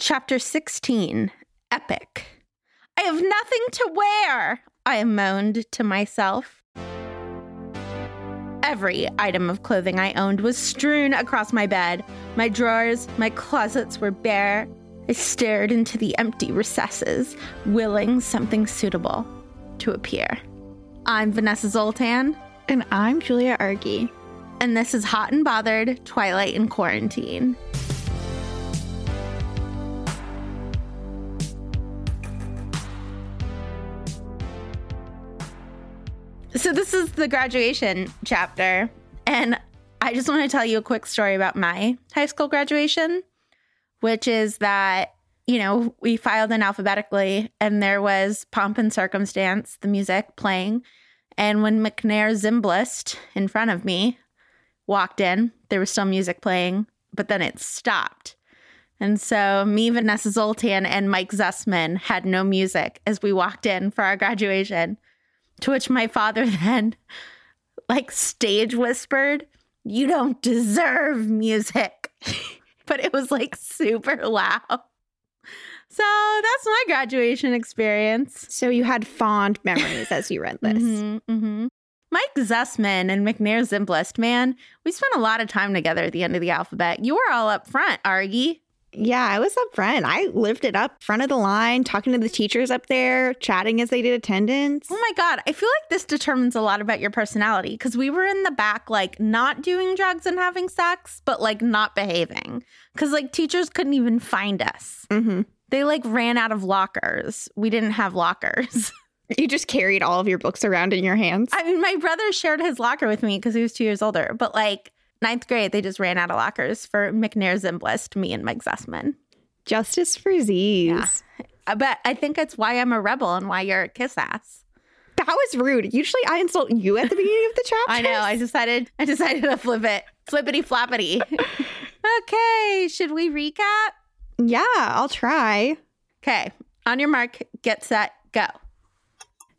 Chapter 16 Epoch. I have nothing to wear, I moaned to myself. Every item of clothing I owned was strewn across my bed. My drawers, my closets were bare. I stared into the empty recesses, willing something suitable to appear. I'm Vanessa Zoltan. And I'm Julia Argy. And this is Hot and Bothered Twilight in Quarantine. So, this is the graduation chapter. And I just want to tell you a quick story about my high school graduation, which is that, you know, we filed in alphabetically and there was Pomp and Circumstance, the music playing. And when McNair Zimbalist in front of me walked in, there was still music playing, but then it stopped. And so me, Vanessa Zoltan, and Mike Zussman had no music as we walked in for our graduation. To which my father then, like, stage whispered, You don't deserve music. but it was like super loud. So that's my graduation experience. So you had fond memories as you read this. Mhm, mhm. Mike Zussman and McNair Zimblist, man, we spent a lot of time together at the end of the alphabet. You were all up front, Argy. Yeah, I was up front. I lived it up, front of the line, talking to the teachers up there, chatting as they did attendance. Oh my God. I feel like this determines a lot about your personality because we were in the back, like not doing drugs and having sex, but like not behaving. Because like teachers couldn't even find us. hmm They like ran out of lockers. We didn't have lockers. You just carried all of your books around in your hands. I mean, my brother shared his locker with me because he was two years older, but like ninth grade, they just ran out of lockers for McNair Zimblist, me and Mike Zussman. Justice for Z's. Yeah. Uh, But I think it's why I'm a rebel and why you're a kiss ass. That was rude. Usually I insult you at the beginning of the chapter. I know. I decided. I decided to flip it. Flippity floppity. okay. Should we recap? Yeah, I'll try. Okay. On your mark. Get set. Go.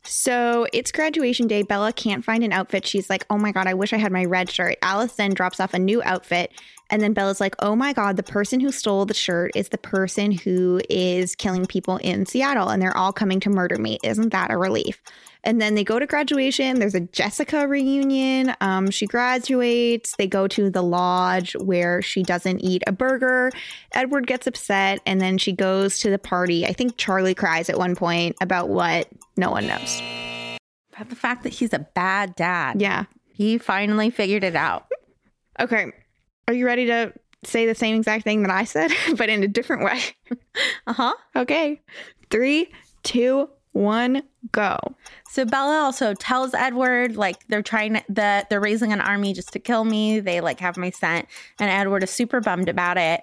So it's graduation day. Bella can't find an outfit. She's like, oh my God, I wish I had my red shirt. Then drops off a new outfit. And then Bella's like, oh my God, the person who stole the shirt is the person who is killing people in Seattle. And they're all coming to murder me. Isn't that a relief? And then they go to graduation. There's a Jessica reunion. Um, she graduates. They go to the lodge where she doesn't eat a burger. Edward gets upset. And then she goes to the party. I think Charlie cries at one point about what no one knows. About the fact that he's a bad dad. Yeah. He finally figured it out. Okay. Are you ready to say the same exact thing that I said, but in a different way? Uh huh. Okay. Three, two, one, go. So Bella also tells Edward like they're trying to, that they're raising an army just to kill me. They like have my scent, and Edward is super bummed about it.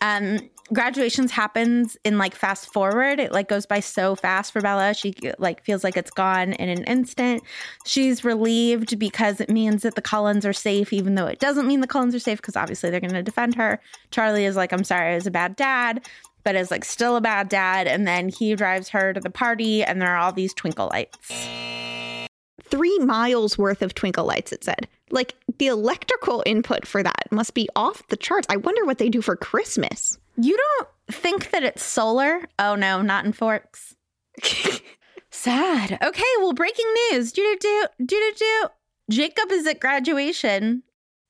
Um, graduations happens in like fast forward. It like goes by so fast for Bella. She like feels like it's gone in an instant. She's relieved because it means that the Cullens are safe, even though it doesn't mean the Cullens are safe because obviously they're going to defend her. Charlie is like, "I'm sorry, I was a bad dad." But is like still a bad dad, and then he drives her to the party, and there are all these twinkle lights. Three miles worth of twinkle lights, it said. Like the electrical input for that must be off the charts. I wonder what they do for Christmas. You don't think that it's solar? Oh no, not in Forks. Sad. Okay, well, breaking news. Do do do do do. Jacob is at graduation.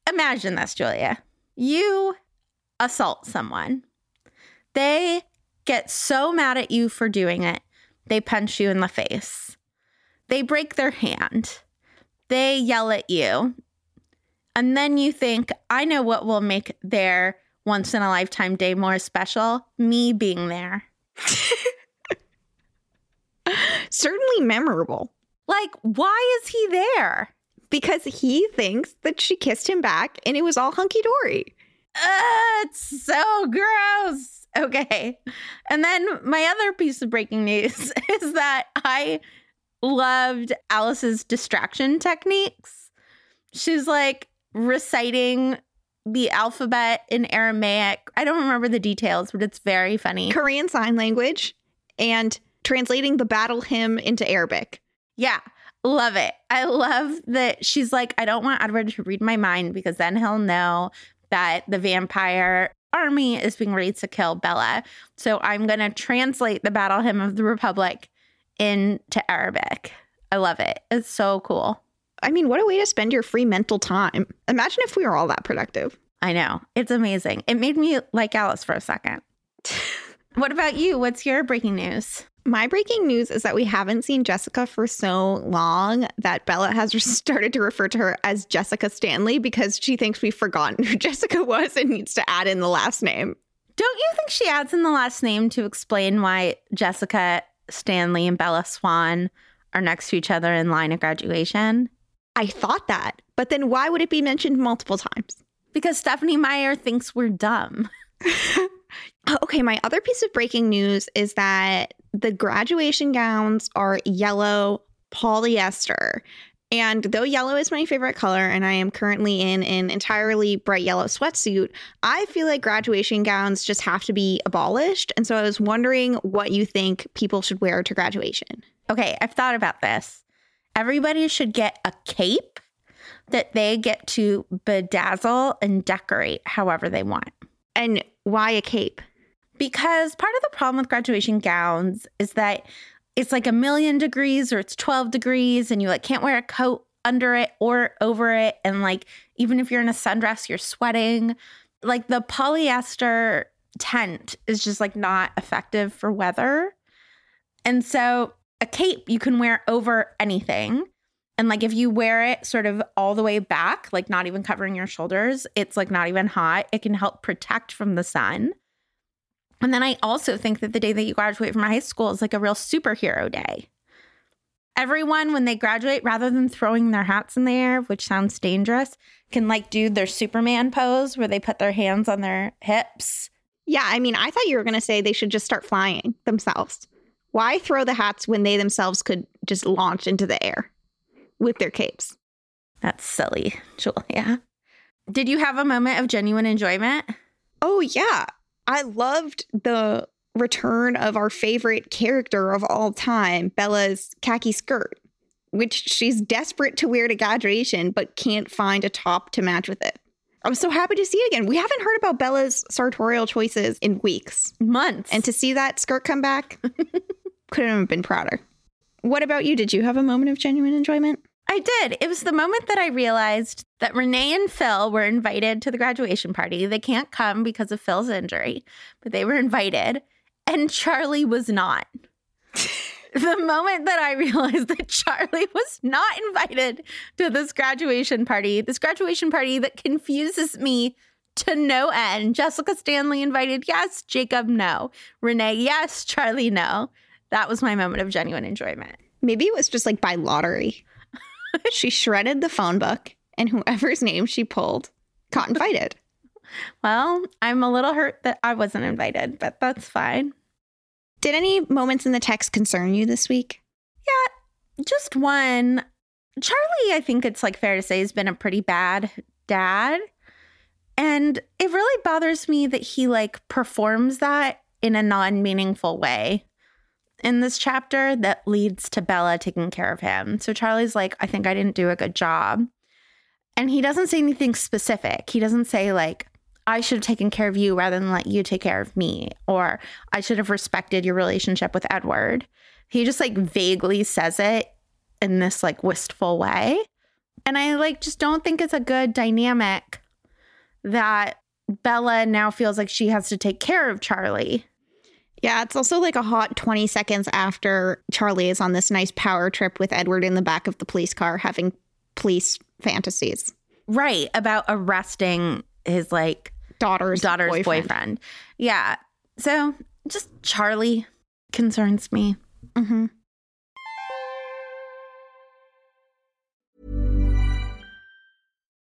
Imagine this, Julia. You assault someone, they get so mad at you for doing it, they punch you in the face. They break their hand. They yell at you. And then you think, I know what will make their once in a lifetime day more special me being there. Certainly memorable. Like, why is he there? Because he thinks that she kissed him back and it was all hunky dory. Uh, it's so gross. Okay. And then my other piece of breaking news is that I loved Alice's distraction techniques. She's like reciting the alphabet in Aramaic. I don't remember the details, but it's very funny. Korean Sign Language and translating the battle hymn into Arabic. Yeah. Love it. I love that she's like, I don't want Edward to read my mind because then he'll know that the vampire army is being ready to kill Bella. So I'm going to translate the battle hymn of the Republic into Arabic. I love it. It's so cool. I mean, what a way to spend your free mental time. Imagine if we were all that productive. I know. It's amazing. It made me like Alice for a second. what about you? What's your breaking news? My breaking news is that we haven't seen Jessica for so long that Bella has started to refer to her as Jessica Stanley because she thinks we've forgotten who Jessica was and needs to add in the last name. Don't you think she adds in the last name to explain why Jessica Stanley and Bella Swan are next to each other in line of graduation? I thought that, but then why would it be mentioned multiple times? Because Stephenie Meyer thinks we're dumb. Oh, okay, my other piece of breaking news is that the graduation gowns are yellow polyester. And though yellow is my favorite color and I am currently in an entirely bright yellow sweatsuit, I feel like graduation gowns just have to be abolished. And so I was wondering what you think people should wear to graduation. Okay, I've thought about this. Everybody should get a cape that they get to bedazzle and decorate however they want. And why a cape? Because part of the problem with graduation gowns is that it's like a million degrees or it's 12 degrees and you like can't wear a coat under it or over it and like even if you're in a sundress you're sweating like the polyester tent is just like not effective for weather and so a cape you can wear over anything and like if you wear it sort of all the way back like not even covering your shoulders it's like not even hot it can help protect from the sun and then I also think that the day that you graduate from high school is like a real superhero day. Everyone, when they graduate, rather than throwing their hats in the air, which sounds dangerous, can like do their Superman pose where they put their hands on their hips. Yeah, I mean, I thought you were going to say they should just start flying themselves. Why throw the hats when they themselves could just launch into the air with their capes? That's silly, Julia. Did you have a moment of genuine enjoyment? Oh, yeah. I loved the return of our favorite character of all time, Bella's khaki skirt, which she's desperate to wear to graduation, but can't find a top to match with it. I'm so happy to see it again. We haven't heard about Bella's sartorial choices in weeks, months. And to see that skirt come back, couldn't have been prouder. What about you? Did you have a moment of genuine enjoyment? I did. It was the moment that I realized that Renee and Phil were invited to the graduation party. They can't come because of Phil's injury, but they were invited, and Charlie was not. the moment that I realized that Charlie was not invited to this graduation party, this graduation party that confuses me to no end. Jessica Stanley invited, yes. Jacob, no. Renee, yes. Charlie, no. That was my moment of genuine enjoyment. Maybe it was just like by lottery she shredded the phone book, and whoever's name she pulled got invited. Well, I'm a little hurt that I wasn't invited, but that's fine. Did any moments in the text concern you this week? Yeah, just one. Charlie, I think it's like fair to say, has been a pretty bad dad. And it really bothers me that he like performs that in a non meaningful way in this chapter that leads to Bella taking care of him. So Charlie's like, I think I didn't do a good job. And he doesn't say anything specific. He doesn't say, like, I should have taken care of you rather than let you take care of me, or I should have respected your relationship with Edward. He just like vaguely says it in this like wistful way. And I like just don't think it's a good dynamic that Bella now feels like she has to take care of Charlie. Yeah, it's also like a hot 20 seconds after Charlie is on this nice power trip with Edward in the back of the police car having police fantasies. Right, about arresting his like Daughter's daughter's boyfriend. boyfriend. Yeah. So just Charlie concerns me. hmm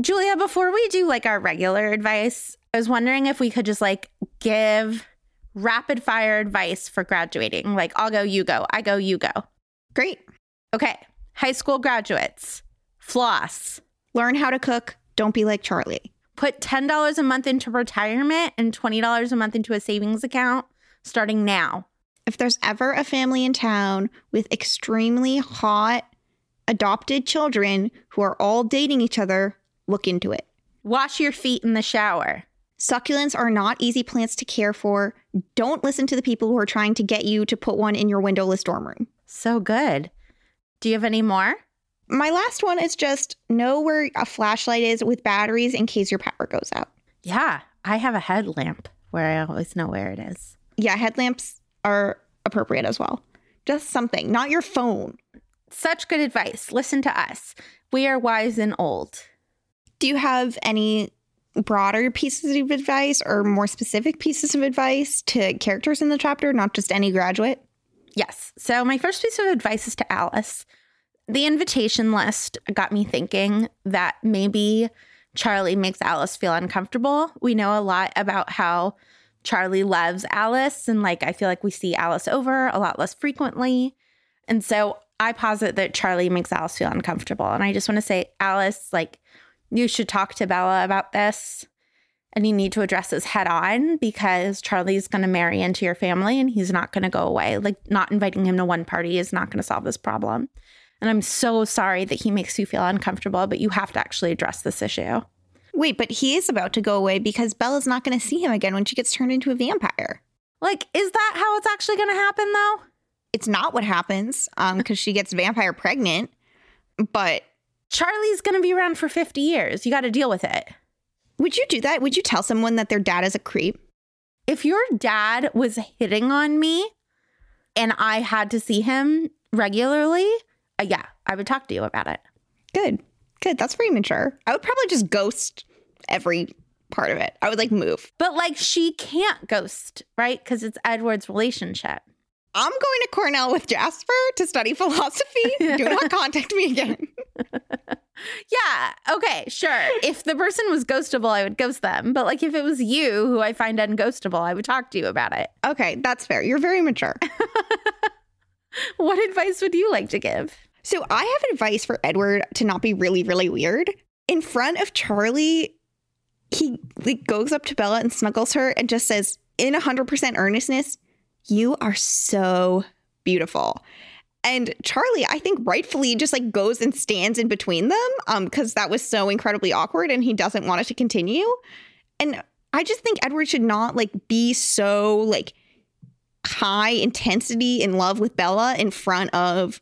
Julia, before we do like our regular advice, I was wondering if we could just like give rapid fire advice for graduating. Like, I'll go, you go. I go, you go. Great. Okay. High school graduates, floss. Learn how to cook. Don't be like Charlie. Put $10 a month into retirement and $20 a month into a savings account starting now. If there's ever a family in town with extremely hot adopted children who are all dating each other, look into it. Wash your feet in the shower. Succulents are not easy plants to care for. Don't listen to the people who are trying to get you to put one in your windowless dorm room. So good. Do you have any more? My last one is just know where a flashlight is with batteries in case your power goes out. Yeah, I have a headlamp where I always know where it is. Yeah, headlamps are appropriate as well. Just something, not your phone. Such good advice. Listen to us. We are wise and old. Do you have any broader pieces of advice or more specific pieces of advice to characters in the chapter, not just any graduate? Yes. So, my first piece of advice is to Alice. The invitation list got me thinking that maybe Charlie makes Alice feel uncomfortable. We know a lot about how Charlie loves Alice, and like I feel like we see Alice over a lot less frequently. And so I posit that Charlie makes Alice feel uncomfortable. And I just want to say, Alice, like, you should talk to Bella about this and you need to address this head on because Charlie's going to marry into your family and he's not going to go away. Like, not inviting him to one party is not going to solve this problem. And I'm so sorry that he makes you feel uncomfortable, but you have to actually address this issue. Wait, but he is about to go away because Bella's not going to see him again when she gets turned into a vampire. Like, is that how it's actually going to happen though? It's not what happens um because she gets vampire pregnant, but Charlie's going to be around for 50 years. You got to deal with it. would you do that? Would you tell someone that their dad is a creep? If your dad was hitting on me and I had to see him regularly, uh, yeah, I would talk to you about it. Good. Good. That's very mature. I would probably just ghost every part of it. I would like move. But like, she can't ghost, right? Because it's Edward's relationship. I'm going to Cornell with Jasper to study philosophy. Do not contact me again. Yeah, okay, sure. If the person was ghostable, I would ghost them. But like, if it was you who I find unghostable, I would talk to you about it. Okay, that's fair. You're very mature. What advice would you like to give? So I have advice for Edward to not be really, really weird. In front of Charlie, he like, goes up to Bella and snuggles her and just says, in 100% earnestness, you are so beautiful. And Charlie, I think rightfully just like goes and stands in between them um because that was so incredibly awkward and he doesn't want it to continue. And I just think Edward should not like be so like high intensity in love with Bella in front of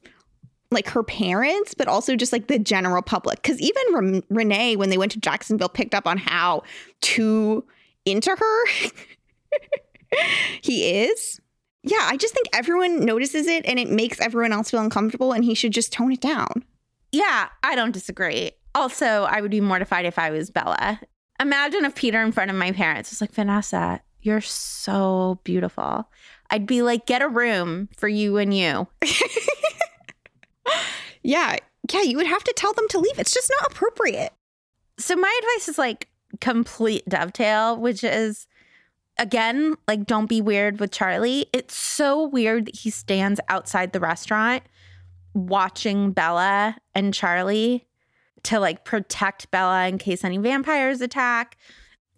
like her parents, but also just like the general public. Because even Ren- Renee, when they went to Jacksonville, picked up on how too into her he is. Yeah, I just think everyone notices it and it makes everyone else feel uncomfortable and he should just tone it down. Yeah, I don't disagree. Also, I would be mortified if I was Bella. Imagine if Peter in front of my parents was like, Vanessa, you're so beautiful. I'd be like, get a room for you and you. Yeah, yeah, you would have to tell them to leave. It's just not appropriate. So my advice is like complete dovetail, which is again, like don't be weird with Charlie. It's so weird that he stands outside the restaurant watching Bella and Charlie to like protect Bella in case any vampires attack.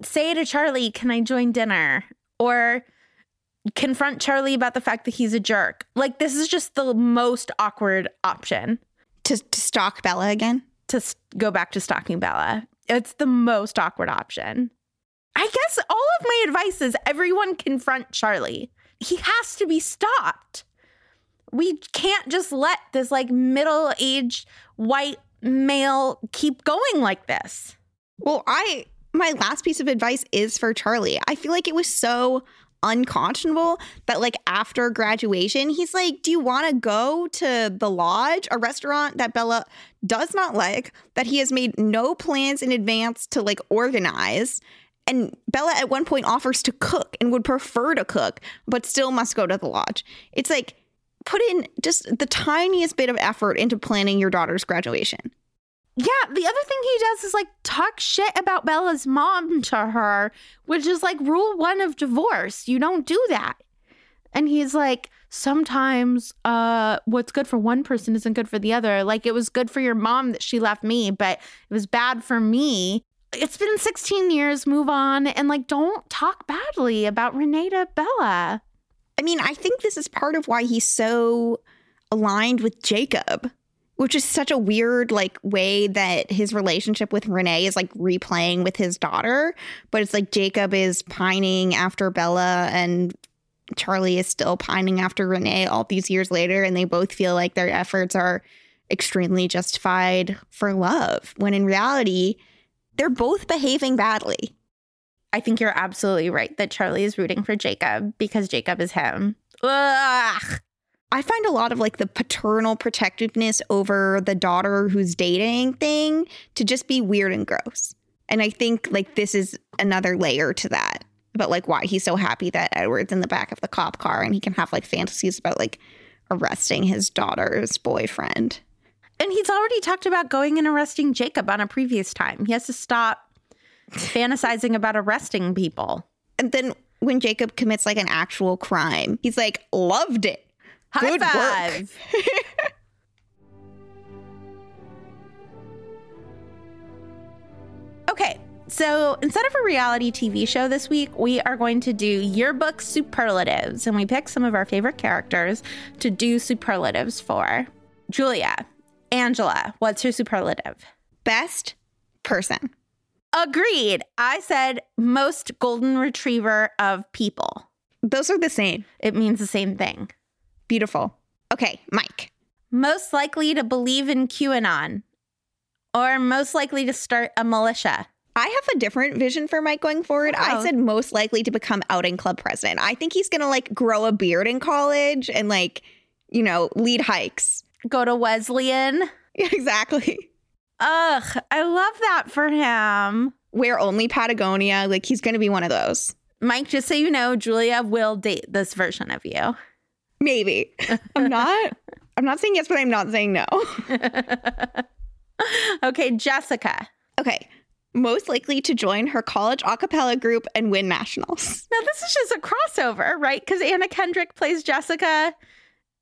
Say to Charlie, "Can I join dinner?" or confront Charlie about the fact that he's a jerk. Like this is just the most awkward option To, to stalk Bella again. to go back to stalking Bella. It's the most awkward option. I guess all of my advice is everyone confront Charlie. He has to be stopped. We can't just let this like middle aged white male keep going like this. Well, I my last piece of advice is for Charlie. I feel like it was so unconscionable that like after graduation, he's like, "Do you want to go to the lodge, a restaurant that Bella does not like, that he has made no plans in advance to like organize?" And Bella at one point offers to cook and would prefer to cook, but still must go to the lodge. It's like put in just the tiniest bit of effort into planning your daughter's graduation. Yeah, the other thing he does is like talk shit about Bella's mom to her, which is like rule one of divorce. You don't do that. And he's like, sometimes uh what's good for one person isn't good for the other. Like it was good for your mom that she left me, but it was bad for me. It's been 16 years, move on. And like don't talk badly about Renee to Bella. I mean, I think this is part of why he's so aligned with Jacob, which is such a weird like way that his relationship with Renee is like replaying with his daughter, but it's like Jacob is pining after Bella and Charlie is still pining after Renee all these years later and they both feel like their efforts are extremely justified for love when in reality they're both behaving badly. I think you're absolutely right that Charlie is rooting for Jacob because Jacob is him. Ugh. I find a lot of like the paternal protectiveness over the daughter who's dating thing to just be weird and gross. And I think like this is another layer to that about like why he's so happy that Edward's in the back of the cop car and he can have like fantasies about like arresting his daughter's boyfriend. And he's already talked about going and arresting Jacob on a previous time. He has to stop fantasizing about arresting people. And then when Jacob commits like an actual crime, he's like, loved it. High Good work. okay, so instead of a reality TV show this week, we are going to do yearbook superlatives, and we pick some of our favorite characters to do superlatives for. Julia, Angela, what's your superlative? Best person. Agreed. I said most golden retriever of people. Those are the same. It means the same thing. Beautiful. Okay, Mike. Most likely to believe in QAnon or most likely to start a militia. I have a different vision for Mike going forward. I oh. said most likely to become outing club president. I think he's going to like grow a beard in college and like, you know, lead hikes. Go to Wesleyan. Exactly. Ugh, I love that for him. Wear only Patagonia. Like he's going to be one of those. Mike, just so you know, Julia will date this version of you. Maybe. I'm not. I'm not saying yes, but I'm not saying no. okay, Jessica. Okay. Most likely to join her college a cappella group and win nationals. Now, this is just a crossover, right? Because Anna Kendrick plays Jessica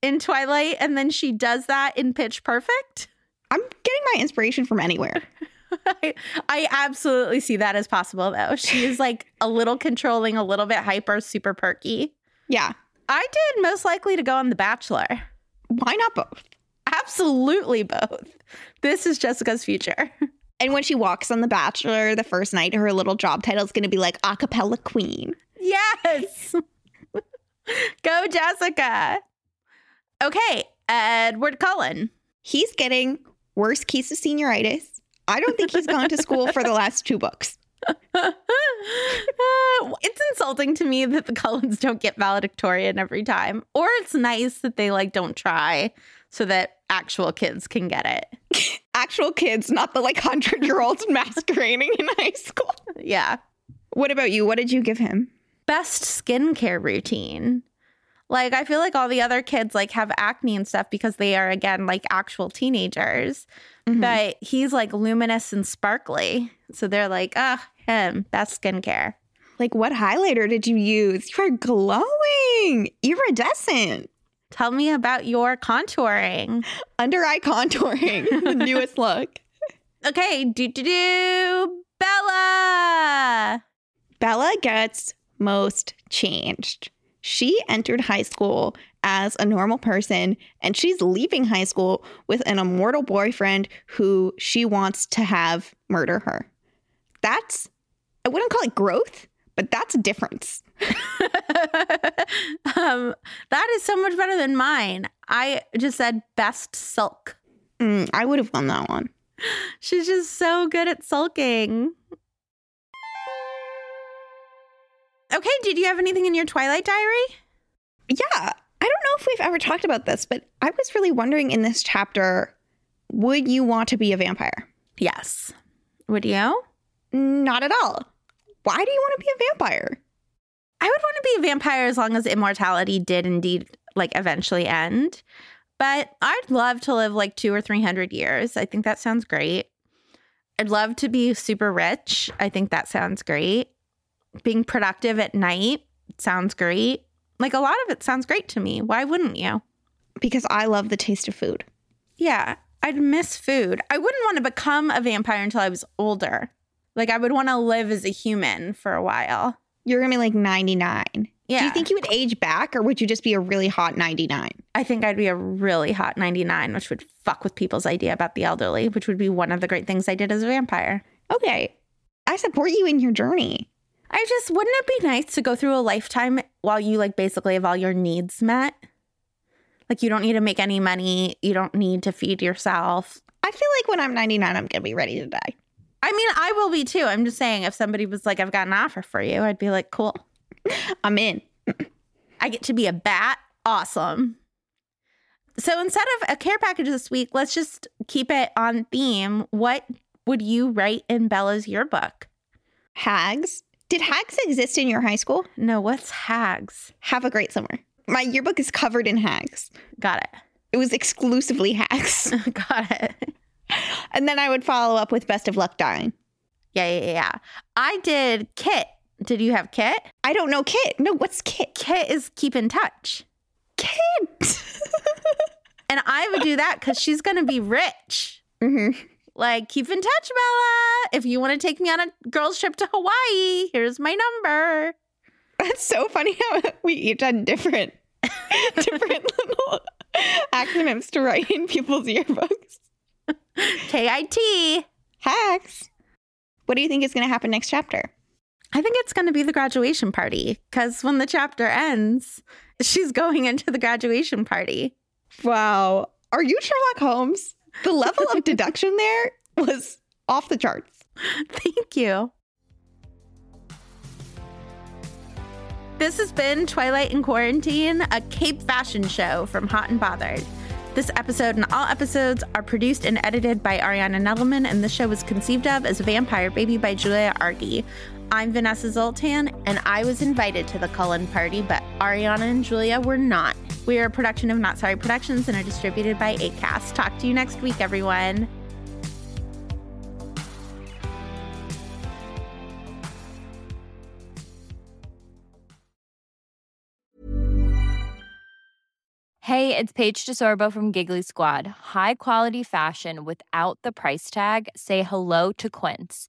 in Twilight, and then she does that in Pitch Perfect. I'm getting my inspiration from anywhere. I, I absolutely see that as possible, though. She is like a little controlling, a little bit hyper, super perky. Yeah. I did most likely to go on The Bachelor. Why not both? Absolutely both. This is Jessica's future. And when she walks on The Bachelor the first night, her little job title is going to be like a cappella queen. Yes. go, Jessica. Okay, Edward Cullen. He's getting worse case of senioritis. I don't think he's gone to school for the last two books. Uh, it's insulting to me that the Cullens don't get valedictorian every time. Or it's nice that they like don't try so that actual kids can get it. Actual kids, not the like hundred year olds masquerading in high school. Yeah. What about you? What did you give him? Best skincare routine. Like I feel like all the other kids like have acne and stuff because they are again like actual teenagers. Mhm. But he's like luminous and sparkly. So they're like, ah, him, best skincare. Like, what highlighter did you use? You are glowing, iridescent, Tell me about your contouring. under eye contouring, the newest look. Okay, do do do Bella. Bella gets most changed. She entered high school as a normal person and she's leaving high school with an immortal boyfriend who she wants to have murder her. That's, I wouldn't call it growth, but that's a difference. um, that is so much better than mine. I just said best sulk. Mm, I would have won that one. She's just so good at sulking. Okay, did you have anything in your Twilight diary? Yeah. I don't know if we've ever talked about this, but I was really wondering in this chapter would you want to be a vampire? Yes. Would you? Not at all. Why do you want to be a vampire? I would want to be a vampire as long as immortality did indeed like eventually end. But I'd love to live like two or three hundred years. I think that sounds great. I'd love to be super rich. I think that sounds great. Being productive at night sounds great. Like a lot of it sounds great to me. Why wouldn't you? Because I love the taste of food. Yeah, I'd miss food. I wouldn't want to become a vampire until I was older. Like I would want to live as a human for a while. You're going to be like 99. Yeah. Do you think you would age back or would you just be a really hot 99? I think I'd be a really hot 99, which would fuck with people's idea about the elderly, which would be one of the great things I did as a vampire. Okay. I support you in your journey. I just wouldn't it be nice to go through a lifetime while you like basically have all your needs met? Like you don't need to make any money, you don't need to feed yourself. I feel like when I'm 99, I'm going to be ready to die. I mean, I will be too. I'm just saying if somebody was like I've got an offer for you, I'd be like, "Cool. I'm in. I get to be a bat. Awesome." So instead of a care package this week, let's just keep it on theme. What would you write in Bella's yearbook? Hags. Did hags exist in your high school? No, what's hags? Have a great summer. My yearbook is covered in hags. Got it. It was exclusively hags. Got it. and then I would follow up with best of luck dying. Yeah, yeah, yeah. I did Kit. Did you have Kit? I don't know Kit. No, what's Kit? Kit is keep in touch. Kit. And I would do that because she's going to be rich. hmm Like, keep in touch, Bella. If you want to take me on a girls' trip to Hawaii, here's my number. That's so funny how we each had different, different little acronyms to write in people's yearbooks. KIT. Hacks. What do you think is going to happen next chapter? I think it's going to be the graduation party because when the chapter ends, she's going into the graduation party. Wow. Are you Sherlock Holmes? The level of deduction there was off the charts. Thank you. This has been Twilight in Quarantine, a Cape fashion show from Hot and Bothered. This episode and all episodes are produced and edited by Ariana Nedelman, and the show was conceived of as Vampire Baby by Julia Argy. I'm Vanessa Zoltan, and I was invited to the Cullen party, but Ariana and Julia were not. We are a production of Not Sorry Productions and are distributed by ACAST. Talk to you next week, everyone. Hey, it's Paige DeSorbo from Giggly Squad. High quality fashion without the price tag. Say hello to Quince.